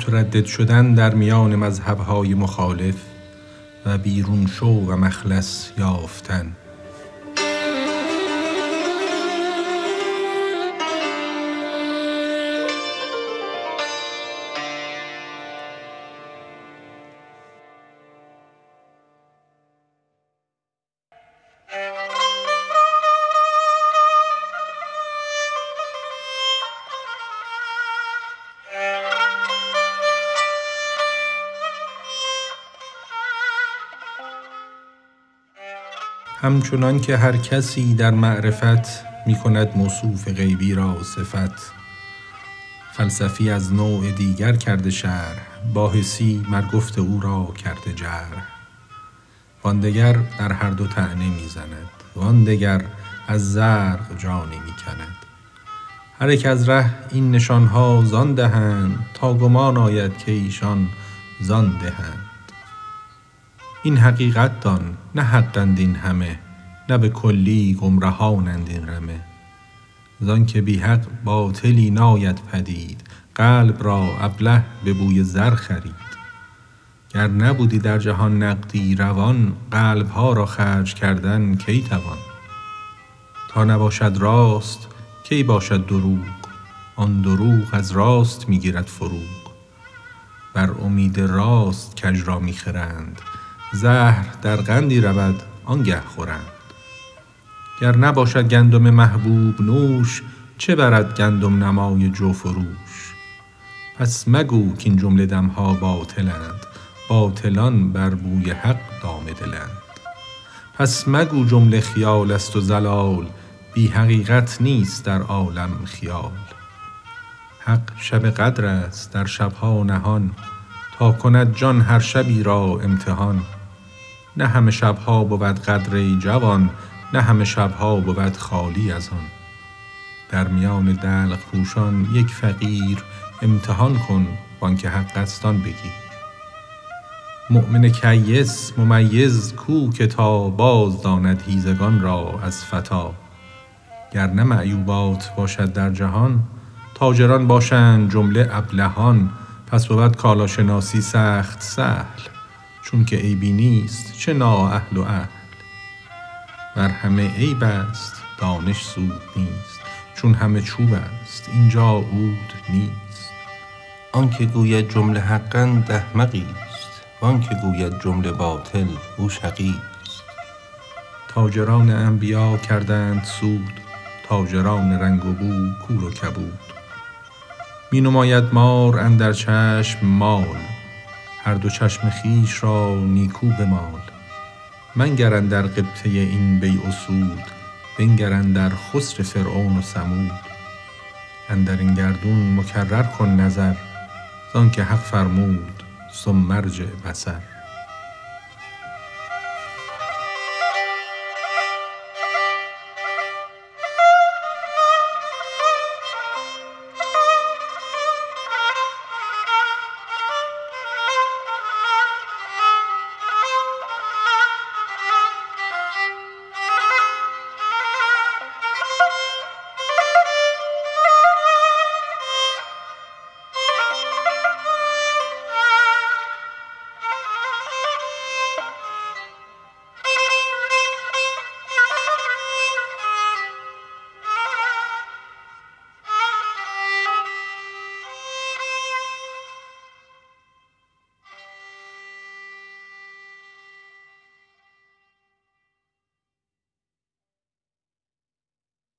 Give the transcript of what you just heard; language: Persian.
متردد شدن در میان مذهبهای مخالف و بیرون شو و مخلص یافتن. همچنان که هر کسی در معرفت می کند موصوف غیبی را صفت. فلسفی از نوع دیگر کرده شرح باحثی مر گفت او را کرده جرح. وان دگر در هر دو طعنه می زند وان دگر از زرق جانی می کند هر یک از ره این نشان ها زان دهند تا گمان آید که ایشان زان دهند. این حقیقت دان نه حقند این همه نه به کلی گمرهانند این رمه. زانک بی حق باطلی ناید پدید قلب را ابله به بوی زر خرید. گر نبودی در جهان نقدی روان قلب ها را خرج کردن کی توان؟ تا نباشد راست کی باشد دروغ؟ آن دروغ از راست می گیرد فروغ. بر امید راست کژ را می خرند زهر در قندی رود آنگه خورند. گر نباشد گندم محبوب نوش چه برد گندم نمای جو فروش پس مگو کاین جمله دم ها باطلند باطلان بر بوی حق دام دلند. پس مگو جمله خیال است و ضلال بی حقیقت نیست در عالم خیال. حق شب قدر است در شب ها نهان تا کند جان هر شبی را امتحان. نه همه شب ها بود قدر ای جوان نه همه شب ها بود خالی از آن. در میان دلق پوشان یک فقیر امتحان کن وانک حق است آن بگیر. مؤمن کیس ممیز کو که تا باز داند هیزگان را از فتی گر نه معیوبات باشد در جهان تاجران باشند جمله ابلهان. پس بود کالا شناسی سخت سهل. چونک عیبی نیست چه نااهل و اهل. ور همه عیب است دانش سود نیست. چون همه چوب است اینجا عود نیست. آنک گوید جمله حقند احمقیست وانک گوید جمله باطل او شقیست تاجران انبیا کردند سود تاجران رنگ و بو کور و کبود. می نماید مار اندر چشم مال هر دو چشم خویش را نیکو بمال. منگر اندر غبطه این بیع و سود بنگر اندر خسر فرعون و ثمود. اندر این گردون مکرر کن نظر زانک حق فرمود ثم ارجع بصر.